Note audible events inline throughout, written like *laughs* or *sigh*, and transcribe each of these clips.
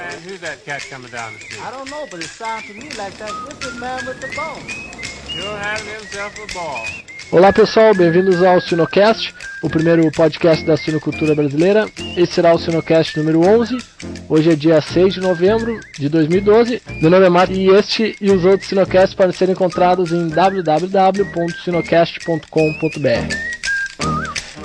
man, who's that cat coming down the street? I don't know, but it sounds to me like that wicked man with the having himself a ball. Olá pessoal, bem-vindos ao Sinocast, o primeiro podcast da sinocultura brasileira. Esse será o Sinocast número 11. Hoje é dia 6 de novembro de 2012. Meu nome é Marco e este e os outros Sinocasts podem ser encontrados em www.sinocast.com.br.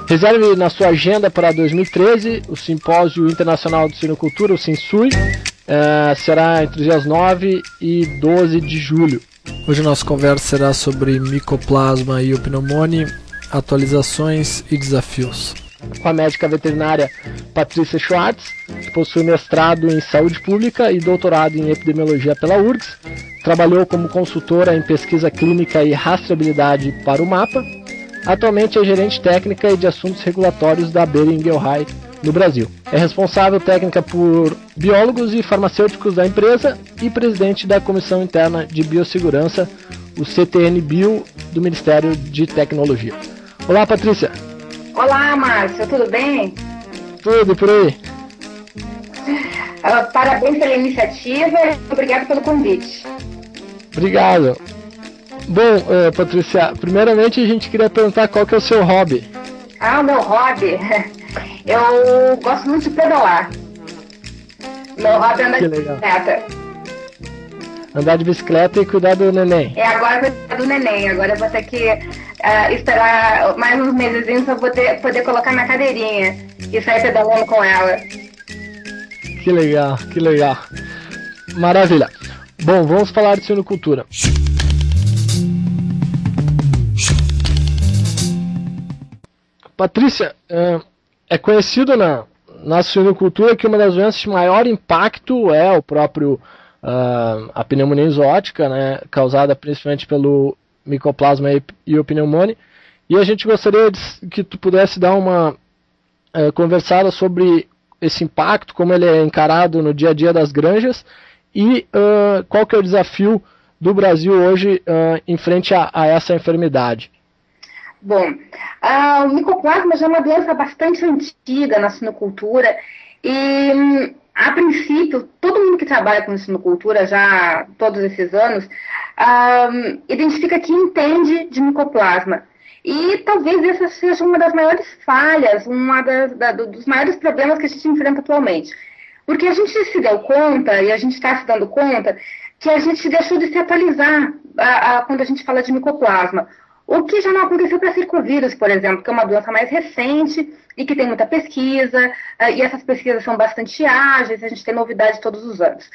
Reserve na sua agenda para 2013 o Simpósio Internacional de Sinocultura, o SINSUI, uh, será entre os dias 9 e 12 de julho. Hoje a nossa conversa será sobre micoplasma e o pneumone, atualizações e desafios. Com a médica veterinária Patrícia Schwartz, que possui mestrado em saúde pública e doutorado em epidemiologia pela URGS, trabalhou como consultora em pesquisa clínica e rastreabilidade para o MAPA. Atualmente é gerente técnica e de assuntos regulatórios da Beringer High no Brasil. É responsável técnica por biólogos e farmacêuticos da empresa e presidente da Comissão Interna de Biossegurança, o CTN Bio, do Ministério de Tecnologia. Olá, Patrícia. Olá, Márcio, tudo bem? Tudo por aí. Uh, parabéns pela iniciativa e obrigado pelo convite. Obrigado. Bom, uh, Patrícia, primeiramente a gente queria perguntar qual que é o seu hobby. Ah, o meu hobby? *laughs* Eu gosto muito de pedalar. Meu hobby é andar de bicicleta. Andar de bicicleta e cuidar do neném. É, agora cuidar do neném. Agora eu vou ter que uh, esperar mais uns meses para poder, poder colocar na cadeirinha e sair pedalando com ela. Que legal, que legal. Maravilha. Bom, vamos falar de sinocultura. Patrícia, é conhecido na, na suinocultura que uma das doenças de maior impacto é o próprio uh, a pneumonia exótica, né, causada principalmente pelo micoplasma e o pneumone. E a gente gostaria de, que tu pudesse dar uma uh, conversada sobre esse impacto, como ele é encarado no dia a dia das granjas e uh, qual que é o desafio do Brasil hoje em frente a, a essa enfermidade. Bom, o micoplasma já é uma doença bastante antiga na sinocultura e, a princípio, todo mundo que trabalha com sinocultura já todos esses anos uh, identifica que entende de micoplasma. E talvez essa seja uma das maiores falhas, das, da, dos maiores problemas que a gente enfrenta atualmente. Porque a gente se deu conta, e a gente está se dando conta, que a gente deixou de se atualizar a, a, quando a gente fala de micoplasma. O que já não aconteceu para circovírus, por exemplo, que é uma doença mais recente e que tem muita pesquisa, uh, e essas pesquisas são bastante ágeis, a gente tem novidades todos os anos.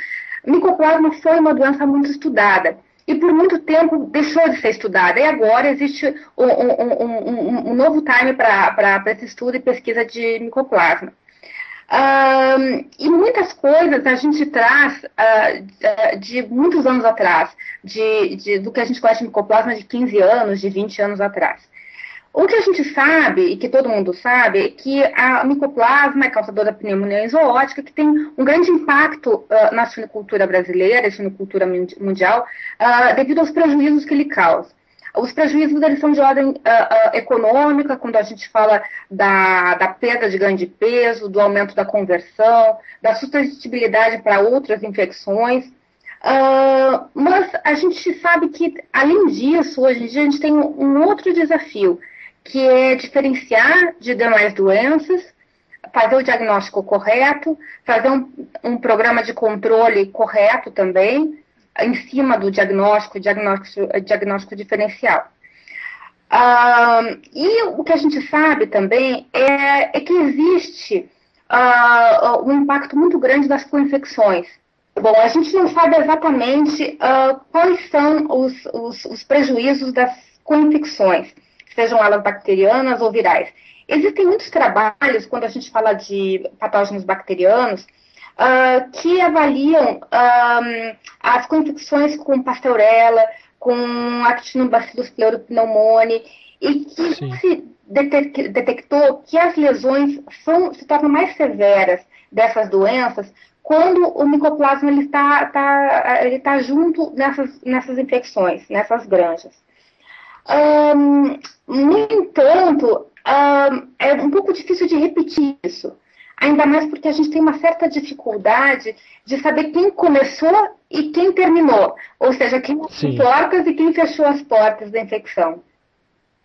Micoplasma foi uma doença muito estudada e por muito tempo deixou de ser estudada. E agora existe um, um, um, um novo time para esse estudo e pesquisa de micoplasma. Uh, e muitas coisas a gente traz uh, de muitos anos atrás, de, de, do que a gente conhece de micoplasma de 15 anos, de 20 anos atrás. O que a gente sabe, e que todo mundo sabe, é que a micoplasma é causadora da pneumonia zoótica, que tem um grande impacto uh, na suinocultura brasileira e suinocultura mundial, devido aos prejuízos que ele causa. Os prejuízos eles são de ordem uh, uh, econômica, quando a gente fala da, da perda de ganho de peso, do aumento da conversão, da suscetibilidade para outras infecções. Uh, mas a gente sabe que, além disso, hoje em dia a gente tem um outro desafio, que é diferenciar de demais doenças, fazer o diagnóstico correto, fazer um, um programa de controle correto também, em cima do diagnóstico, diagnóstico, diagnóstico diferencial. Uh, e o que a gente sabe também é, é que existe uh, um impacto muito grande das co-infecções. Bom, a gente não sabe exatamente uh, quais são os, os, os prejuízos das co-infecções, sejam elas bacterianas ou virais. Existem muitos trabalhos, quando a gente fala de patógenos bacterianos, uh, que avaliam uh, as co-infecções com pasteurella, com actinobacillus pleuropneumone, e que Sim. se detectou que as lesões são, se tornam mais severas dessas doenças quando o micoplasma está tá, ele tá junto nessas, nessas infecções, nessas granjas. Um, no entanto, um, é um pouco difícil de repetir isso. Ainda mais porque a gente tem uma certa dificuldade de saber quem começou e quem terminou, ou seja, quem abriu portas e quem fechou as portas da infecção.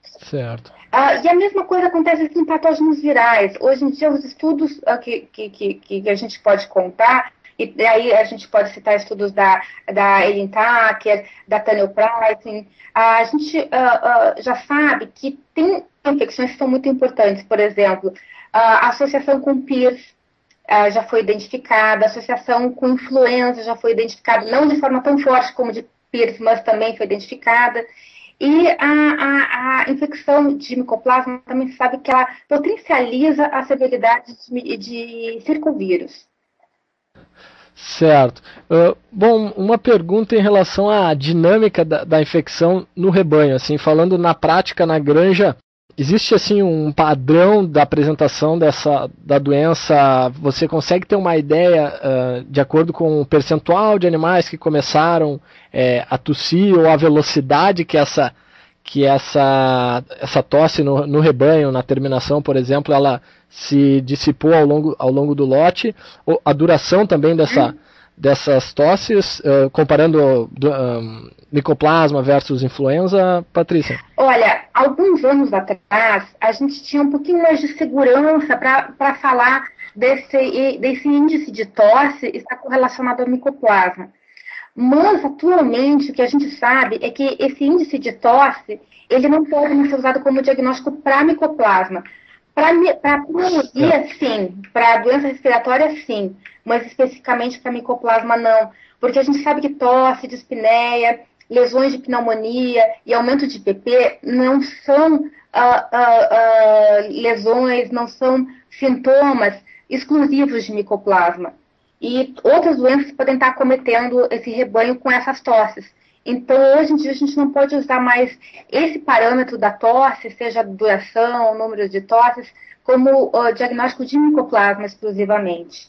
Certo. Ah, e a mesma coisa acontece com patógenos virais. Hoje em dia, os estudos ah, que, que, que, que, a gente pode contar, e aí a gente pode citar estudos da, da Eileen Tucker, da Tanya Pricing, a gente ah, já sabe que tem infecções que são muito importantes. Por exemplo, a associação com PIRS já foi identificada, a associação com influenza já foi identificada, não de forma tão forte como de PIRS, mas também foi identificada. E a, a, a, infecção de micoplasma também se sabe que ela potencializa a severidade de, de circovírus. Certo. Uh, bom, uma pergunta em relação à dinâmica da, da, infecção no rebanho, assim, falando na prática na granja, existe assim um padrão da apresentação dessa da doença? Você consegue ter uma ideia uh, de acordo com o percentual de animais que começaram é, a tossir ou a velocidade que essa que essa essa tosse no, no rebanho, na terminação, por exemplo, ela se dissipou ao longo ao longo do lote, ou a duração também dessa dessas tosses, uh, comparando uh, micoplasma versus influenza, Patrícia? Olha, alguns anos atrás, a gente tinha um pouquinho mais de segurança para falar desse, desse índice de tosse estar correlacionado ao micoplasma. Mas, atualmente, o que a gente sabe é que esse índice de tosse, ele não pode ser usado como diagnóstico para micoplasma. Para pneumonia, sim. Para doença respiratória, sim. Mas especificamente para micoplasma, não. Porque a gente sabe que tosse, dispneia, lesões de pneumonia e aumento de PP não são uh, uh, uh, lesões, não são sintomas exclusivos de micoplasma. E outras doenças podem estar cometendo esse rebanho com essas tosses. Então, hoje em dia, a gente não pode usar mais esse parâmetro da tosse, seja duração, número de tosses, como uh, diagnóstico de micoplasma exclusivamente.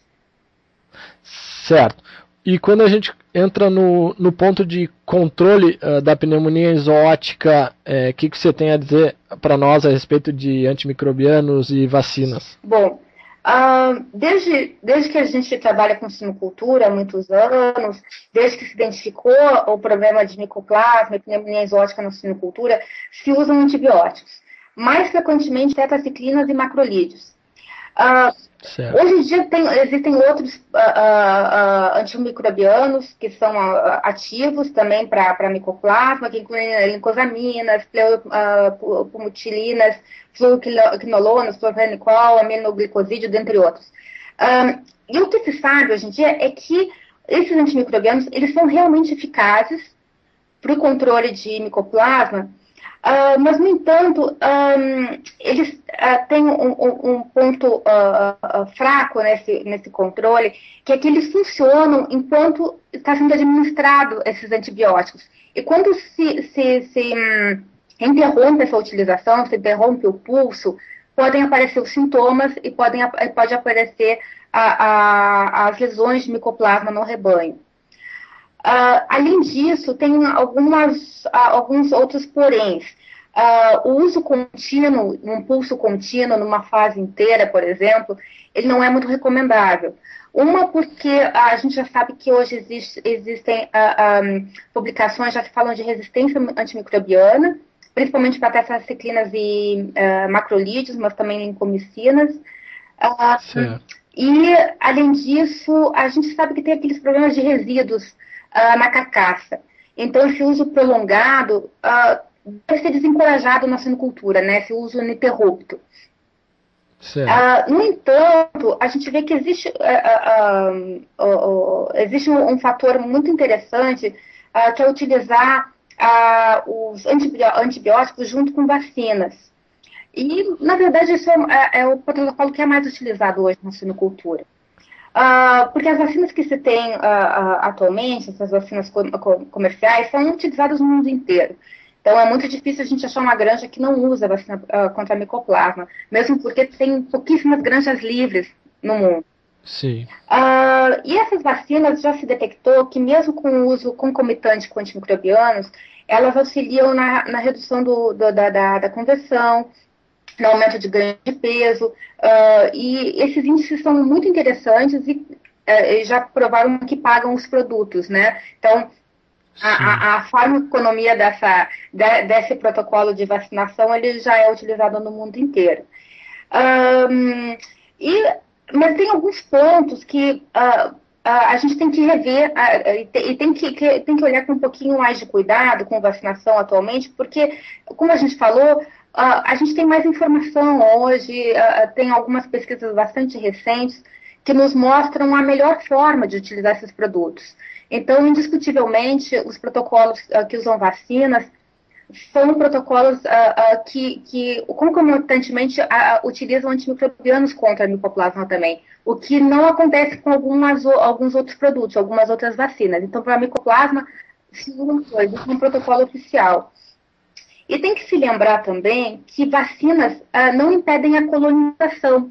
Certo. E quando a gente entra no, no ponto de controle uh, da pneumonia exótica, o é, que, que você tem a dizer para nós a respeito de antimicrobianos e vacinas? Bom, Uh, desde, desde que a gente trabalha com sinocultura há muitos anos, desde que se identificou o problema de micoplasma e pneumonia exótica na sinocultura, se usam antibióticos, mais frequentemente tetraciclinas e macrolídeos. Uh, hoje em dia tem, existem outros uh, antimicrobianos que são ativos também para micoplasma, que incluem lincosaminas, pleopumutilinas, fluoquinolonas, fluorpenicol, aminoglicosídeo, dentre outros. E o que se sabe hoje em dia é que esses antimicrobianos eles são realmente eficazes para o controle de micoplasma, uh, mas, no entanto, um, eles uh, têm um, um, um ponto uh, fraco nesse, nesse controle, que é que eles funcionam enquanto está sendo administrado esses antibióticos. E quando se, se, se hum, interrompe essa utilização, se interrompe o pulso, podem aparecer os sintomas e podem, pode aparecer a, a, as lesões de micoplasma no rebanho. Uh, além disso, tem algumas, uh, alguns outros poréns. Uh, o uso contínuo, um pulso contínuo numa fase inteira, por exemplo, ele não é muito recomendável. Uma porque a gente já sabe que hoje existe, existem um, publicações já que falam de resistência antimicrobiana, principalmente para tetraciclinas e uh, macrolídeos, mas também lincomicinas. Uh, e, além disso, a gente sabe que tem aqueles problemas de resíduos uh, na carcaça. Então, esse uso prolongado deve ser desencorajado na sinocultura, né? Esse uso ininterrupto. Uh, no entanto, a gente vê que existe, uh, uh, existe um, um, fator muito interessante que é utilizar ah, os antibióticos junto com vacinas. E, na verdade, isso é, é, o protocolo que é mais utilizado hoje na sinocultura. Ah, porque as vacinas que se tem ah, atualmente, essas vacinas comerciais, são utilizadas no mundo inteiro. Então, é muito difícil a gente achar uma granja que não usa vacina contra a micoplasma, mesmo porque tem pouquíssimas granjas livres no mundo. Sim. Uh, e essas vacinas já se detectou que mesmo com o uso concomitante com antimicrobianos, elas auxiliam na, na redução do, do, da, da, da, conversão, no aumento de ganho de peso. Uh, e esses índices são muito interessantes e uh, já provaram que pagam os produtos, né? Então, a, a, a farmaconomia dessa, de, desse protocolo de vacinação ele já é utilizado no mundo inteiro. Um, e, mas tem alguns pontos que uh, a gente tem que rever e tem que, tem que olhar com um pouquinho mais de cuidado com vacinação atualmente, porque, como a gente falou, a gente tem mais informação hoje, tem algumas pesquisas bastante recentes que nos mostram a melhor forma de utilizar esses produtos. Então, indiscutivelmente, os protocolos uh, que usam vacinas são protocolos uh, uh, que, que concomitantemente utilizam antimicrobianos contra a micoplasma também, o que não acontece com algumas, alguns outros produtos, algumas outras vacinas. Então, para a micoplasma, se usa coisa, um protocolo oficial. E tem que se lembrar também que vacinas não impedem a colonização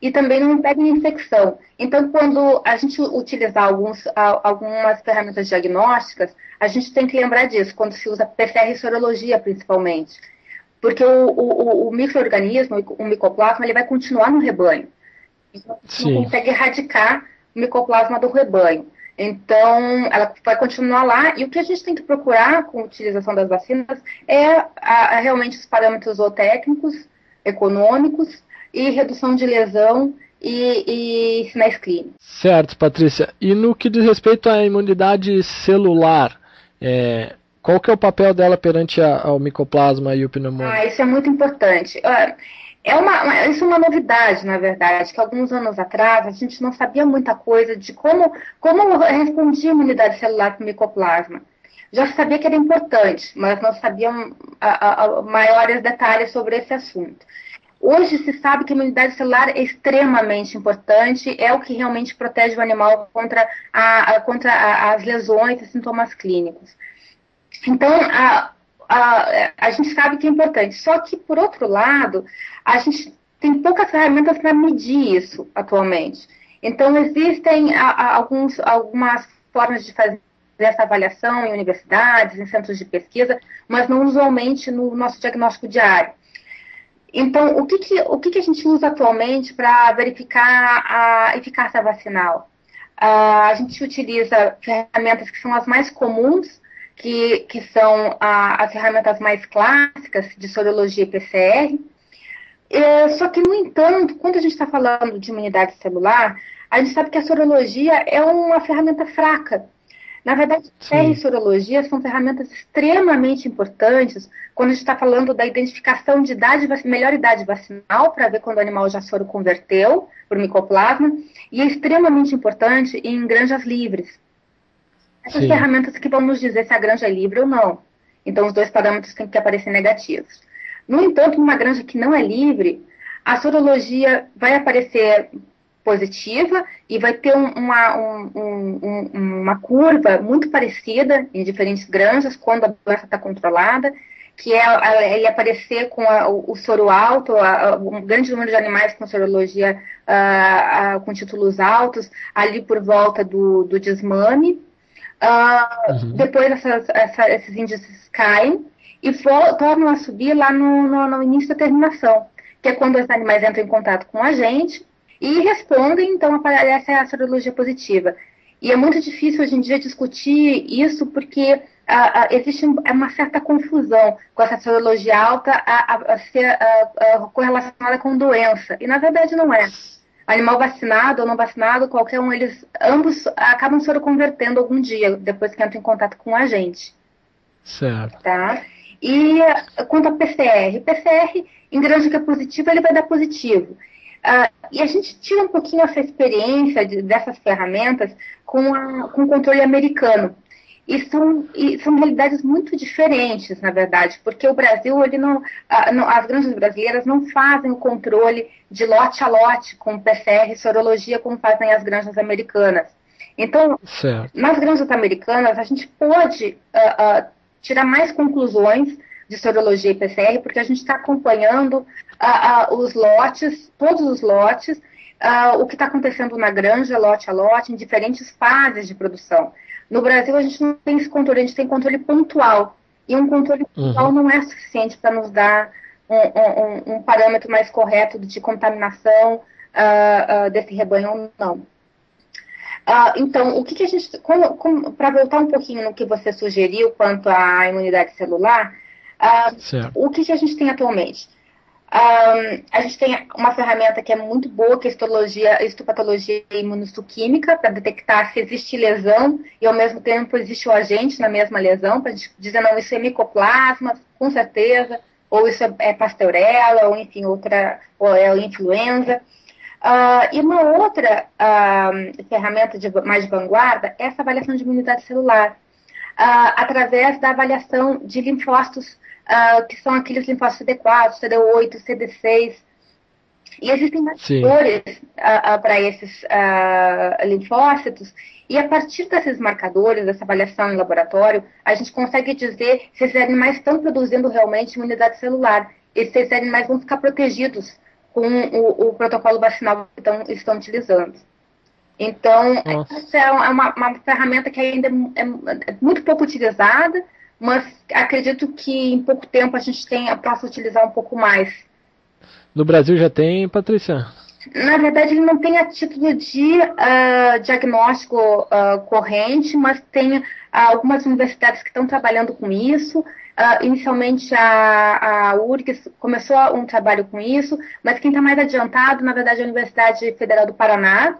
e também não impedem infecção. Então, quando a gente utilizar alguns, algumas ferramentas diagnósticas, a gente tem que lembrar disso, quando se usa PCR e sorologia, principalmente. Porque o, o, o microorganismo, o micoplasma, ele vai continuar no rebanho. Então, a gente não consegue erradicar o micoplasma do rebanho. Então, ela vai continuar lá, e o que a gente tem que procurar com a utilização das vacinas é a, a, realmente os parâmetros zootécnicos, econômicos, e redução de lesão e, e sinais clínicos. Certo, Patrícia. E no que diz respeito à imunidade celular, é, qual que é o papel dela perante a, ao micoplasma e o pneumonia? Ah, isso é muito importante. É uma, isso é uma novidade, na verdade, que alguns anos atrás a gente não sabia muita coisa de como, como respondia a imunidade celular o micoplasma. Já sabia que era importante, mas não sabiam a, a, a maiores detalhes sobre esse assunto. Hoje se sabe que a imunidade celular é extremamente importante, é o que realmente protege o animal contra, a, a contra a, as lesões e sintomas clínicos. Então, a, a, a gente sabe que é importante. Só que, por outro lado, a gente tem poucas ferramentas para medir isso atualmente. Então, existem alguns, algumas formas de fazer essa avaliação em universidades, em centros de pesquisa, mas não usualmente no nosso diagnóstico diário. Então, o que, que, o que, que a gente usa atualmente para verificar a eficácia vacinal? Uh, a gente utiliza ferramentas que são as mais comuns, que, que são uh, as ferramentas mais clássicas de sorologia e PCR. Uh, só que, no entanto, quando a gente está falando de imunidade celular, a gente sabe que a sorologia é uma ferramenta fraca. Na verdade, PCR e sorologia são ferramentas extremamente importantes quando a gente está falando da identificação de idade, melhor idade vacinal, para ver quando o animal já soro converteu por micoplasma, e é extremamente importante em granjas livres. Essas Sim. ferramentas que vão nos dizer se a granja é livre ou não. Então, os dois parâmetros têm que aparecer negativos. No entanto, numa granja que não é livre, a sorologia vai aparecer positiva e vai ter uma, um, um, uma curva muito parecida em diferentes granjas quando a doença está controlada, que é ele aparecer com a, o, o, soro alto, a, um grande número de animais com sorologia uh, com títulos altos, ali por volta do, do desmame. Uh, uhum. Depois essas, essa, esses índices caem e tornam a subir lá no, no, no início da terminação, que é quando os animais entram em contato com a gente e respondem, então aparece a sorologia positiva. E é muito difícil hoje em dia discutir isso porque ah, ah, existe uma certa confusão com essa sorologia alta a, a, a ser correlacionada com doença. E na verdade não é. Animal vacinado ou não vacinado, qualquer um, eles ambos acabam soroconvertendo algum dia, depois que entram em contato com a gente. Certo. Tá? E quanto a PCR, PCR em grande que é positivo, ele vai dar positivo. Uh, e a gente tira um pouquinho essa experiência de, dessas ferramentas com, a, com o controle americano. E são, e são realidades muito diferentes, na verdade, porque o Brasil, ele não, uh, não, as granjas brasileiras não fazem o controle de lote a lote com PCR e sorologia como fazem as granjas americanas. Então, certo. nas granjas americanas, a gente pode uh, tirar mais conclusões de sorologia e PCR, porque a gente está acompanhando os lotes, todos os lotes, o que está acontecendo na granja, lote a lote, em diferentes fases de produção. No Brasil, a gente não tem esse controle, a gente tem controle pontual. E um controle pontual uhum. não é suficiente para nos dar um, um, parâmetro mais correto de contaminação desse rebanho ou não. Uh, então, o que, que a gente. Para voltar um pouquinho no que você sugeriu quanto à imunidade celular, o que, que a gente tem atualmente? A gente tem uma ferramenta que é muito boa, que é histologia, histopatologia imunohistoquímica, para detectar se existe lesão e ao mesmo tempo existe o agente na mesma lesão, para dizer, não, isso é micoplasma, com certeza, ou isso é, é pasteurela, ou enfim, outra, ou é influenza. Uh, e uma outra uh, ferramenta de, mais de vanguarda é essa avaliação de imunidade celular, uh, através da avaliação de linfócitos uh, que são aqueles linfócitos CD4, CD8, CD6. E existem marcadores uh, para esses linfócitos, e a partir desses marcadores, dessa avaliação em laboratório, a gente consegue dizer se esses animais estão produzindo realmente imunidade celular, e se esses animais vão ficar protegidos com o, o protocolo vacinal que estão, estão utilizando. Então, Nossa. essa é uma, uma, ferramenta que ainda é, é muito pouco utilizada, mas acredito que em pouco tempo a gente tenha, possa utilizar um pouco mais. No Brasil já tem, Patrícia? Na verdade, ele não tem a título de uh, diagnóstico uh, corrente, mas tem uh, algumas universidades que estão trabalhando com isso. inicialmente, a, a URGS começou um trabalho com isso, mas quem está mais adiantado, na verdade, é a Universidade Federal do Paraná.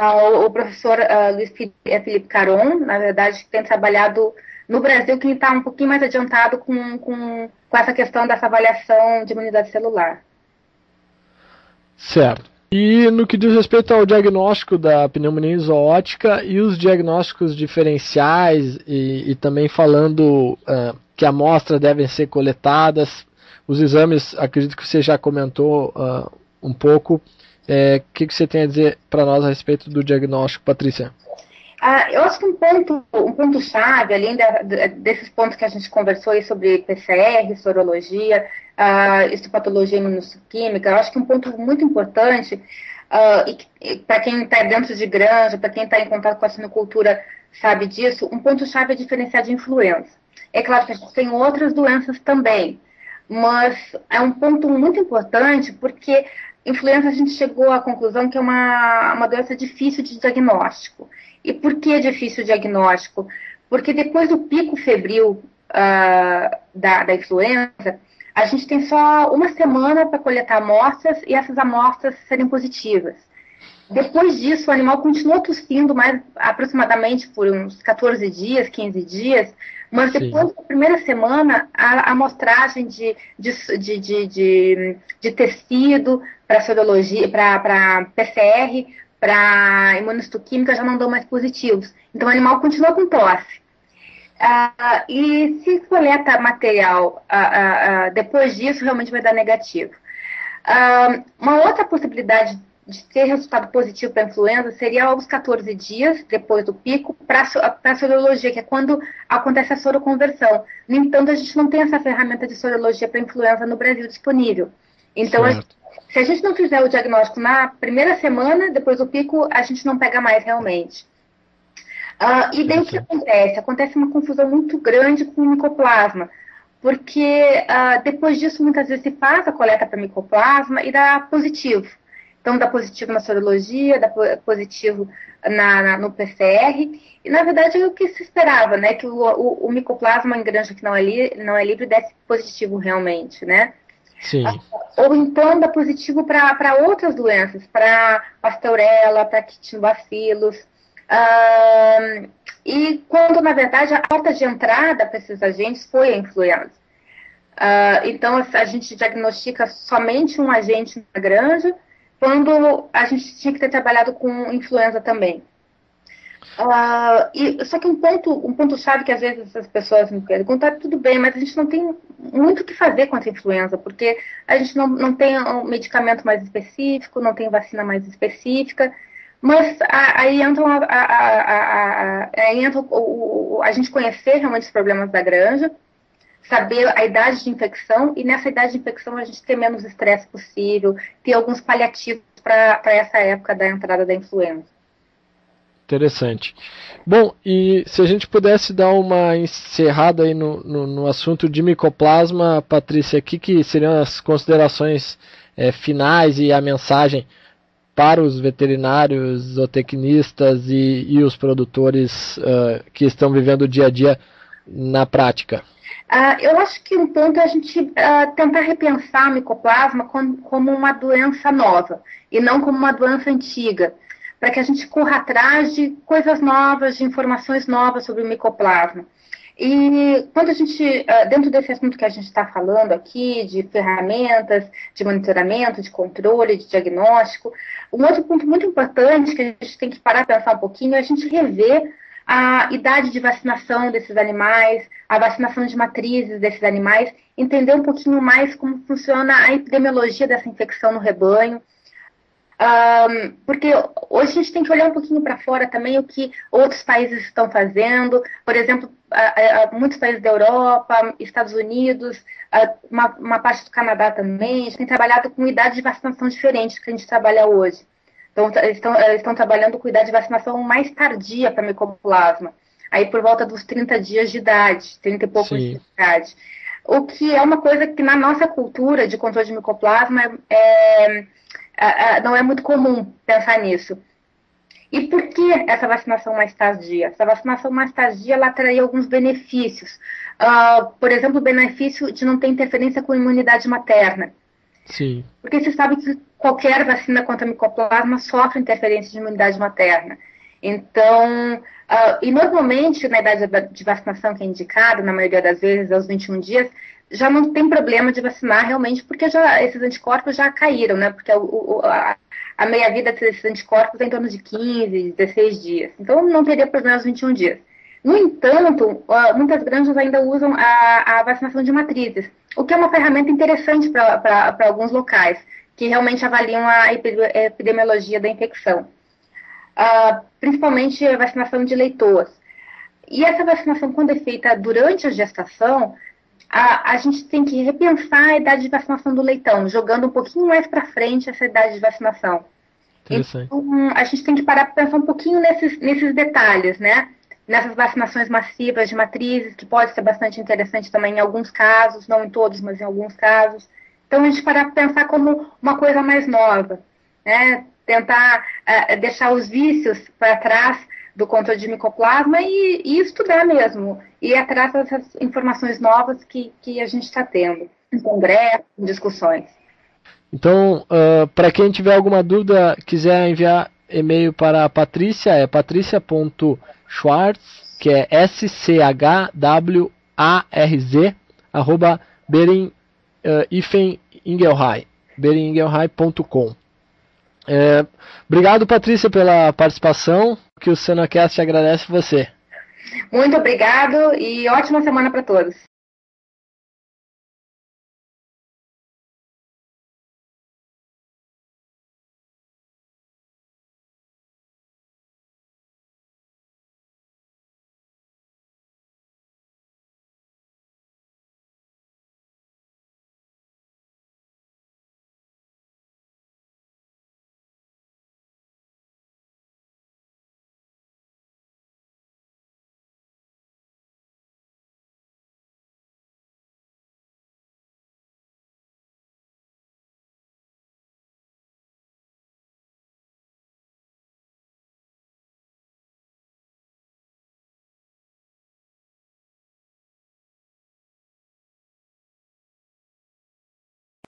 O, o, professor Luiz Felipe Caron, na verdade, tem trabalhado no Brasil, quem está um pouquinho mais adiantado com, com, com essa questão dessa avaliação de imunidade celular. Certo. E no que diz respeito ao diagnóstico da pneumonia zoótica e os diagnósticos diferenciais, e, e também falando uh, que amostras devem ser coletadas, os exames, acredito que você já comentou uh, um pouco. O é, que, que você tem a dizer para nós a respeito do diagnóstico, Patrícia? Ah, eu acho que um ponto, um ponto chave, além da, desses pontos que a gente conversou aí sobre PCR, sorologia, uh, histopatologia imunosquímica, eu acho que um ponto muito importante, uh, para quem está dentro de granja, para quem está em contato com a sinocultura sabe disso, um ponto chave é diferenciar de influenza. É claro que a gente tem outras doenças também, mas é um ponto muito importante porque influenza a gente chegou à conclusão que é uma, uma doença difícil de diagnóstico. E por que é difícil o diagnóstico? Porque depois do pico febril uh, da, da influenza, a gente tem só uma semana para coletar amostras e essas amostras serem positivas. Depois disso, o animal continua tossindo mais aproximadamente por uns 14 dias, 15 dias, mas depois Sim. da primeira semana, a amostragem de, de, de, de, de tecido para sorologia, para PCR, para imunistoquímica já não dão mais positivos. Então, o animal continua com tosse. Uh, e se coleta material uh, uh, depois disso, realmente vai dar negativo. uma outra possibilidade de ter resultado positivo para a influenza seria aos 14 dias depois do pico para a sorologia, que é quando acontece a soroconversão. No entanto, a gente não tem essa ferramenta de sorologia para influenza no Brasil disponível. Então, a gente, se a gente não fizer o diagnóstico na primeira semana, depois do pico, a gente não pega mais realmente. Uh, e daí o que acontece? Acontece uma confusão muito grande com o micoplasma, porque uh, depois disso muitas vezes se faz a coleta para micoplasma e dá positivo. Então dá positivo na sorologia, dá positivo na, na, no PCR, e na verdade é o que se esperava, né? Que o, o, o micoplasma em granja que não é, li, não é livre desse positivo realmente, né? Sim. Ou então dá positivo para outras doenças, para pasteurela, para quitinobacilos. Uh, e quando, na verdade, a porta de entrada para esses agentes foi a influenza. Então, a gente diagnostica somente um agente na granja, quando a gente tinha que ter trabalhado com influenza também. Uh, e, só que um ponto, um ponto chave que às vezes as pessoas me perguntam, é tudo bem, mas a gente não tem muito o que fazer contra a influenza, porque a gente não, não tem um medicamento mais específico, não tem vacina mais específica, mas a, aí entra, a, a, aí entra o, o, a gente conhecer realmente os problemas da granja, saber a idade de infecção, e nessa idade de infecção a gente ter menos estresse possível, ter alguns paliativos para essa época da entrada da influenza. Interessante. Bom, e se a gente pudesse dar uma encerrada aí no, no, no assunto de micoplasma, Patrícia, o que, que seriam as considerações é, finais e a mensagem para os veterinários, zootecnistas e, e os produtores uh, que estão vivendo o dia a dia na prática? Uh, eu acho que um ponto é a gente uh, tentar repensar a micoplasma como, uma doença nova e não como uma doença antiga, para que a gente corra atrás de coisas novas, de informações novas sobre o micoplasma. E quando a gente, uh, dentro desse assunto que a gente está falando aqui, de ferramentas, de monitoramento, de controle, de diagnóstico, um outro ponto muito importante que a gente tem que parar para pensar um pouquinho é a gente rever a idade de vacinação desses animais, a vacinação de matrizes desses animais, entender um pouquinho mais como funciona a epidemiologia dessa infecção no rebanho. Um, porque hoje a gente tem que olhar um pouquinho para fora também o que outros países estão fazendo. Por exemplo, muitos países da Europa, Estados Unidos, uma, parte do Canadá também, a gente tem trabalhado com idade de vacinação diferentes que a gente trabalha hoje. Então, estão, eh, estão trabalhando com idade de vacinação mais tardia para micoplasma, aí por volta dos 30 dias de idade, 30 e poucos Sim. de idade. O que é uma coisa que na nossa cultura de controle de micoplasma é, é, é, não é muito comum pensar nisso. E por que essa vacinação mais tardia? Essa vacinação mais tardia ela traria alguns benefícios. Uh, por exemplo, o benefício de não ter interferência com a imunidade materna. Sim. Porque você sabe que qualquer vacina contra micoplasma sofre interferência de imunidade materna. Então, uh, e normalmente na idade de vacinação que é indicada, na maioria das vezes aos 21 dias, já não tem problema de vacinar realmente, porque já esses anticorpos já caíram, né? Porque o, o, a, a meia-vida desses anticorpos é em torno de 15, 16 dias. Então, não teria problema aos 21 dias. No entanto, uh, muitas granjas ainda usam a, a, vacinação de matrizes, o que é uma ferramenta interessante para alguns locais, que realmente avaliam a epidemiologia da infecção. Uh, principalmente a vacinação de leitoas. E essa vacinação, quando é feita durante a gestação, a, a, gente tem que repensar a idade de vacinação do leitão, jogando um pouquinho mais para frente essa idade de vacinação. Então, a gente tem que parar para pensar um pouquinho nesses, nesses detalhes, né? nessas vacinações massivas de matrizes, que pode ser bastante interessante também em alguns casos, não em todos, mas em alguns casos. Então, a gente para pensar como uma coisa mais nova, né? tentar uh, deixar os vícios para trás do controle de micoplasma e, e, estudar mesmo, e ir atrás dessas informações novas que, que a gente está tendo, em congresso, em discussões. Então, uh, para quem tiver alguma dúvida, quiser enviar e-mail para a Patrícia, é patrícia.schwartz, que é S-C-H-W-A-R-Z, arroba Bering, uh, Ingelheim, beringelheim.com. É, obrigado, Patrícia, pela participação, que o Senacast agradece você. Muito obrigado e ótima semana para todos.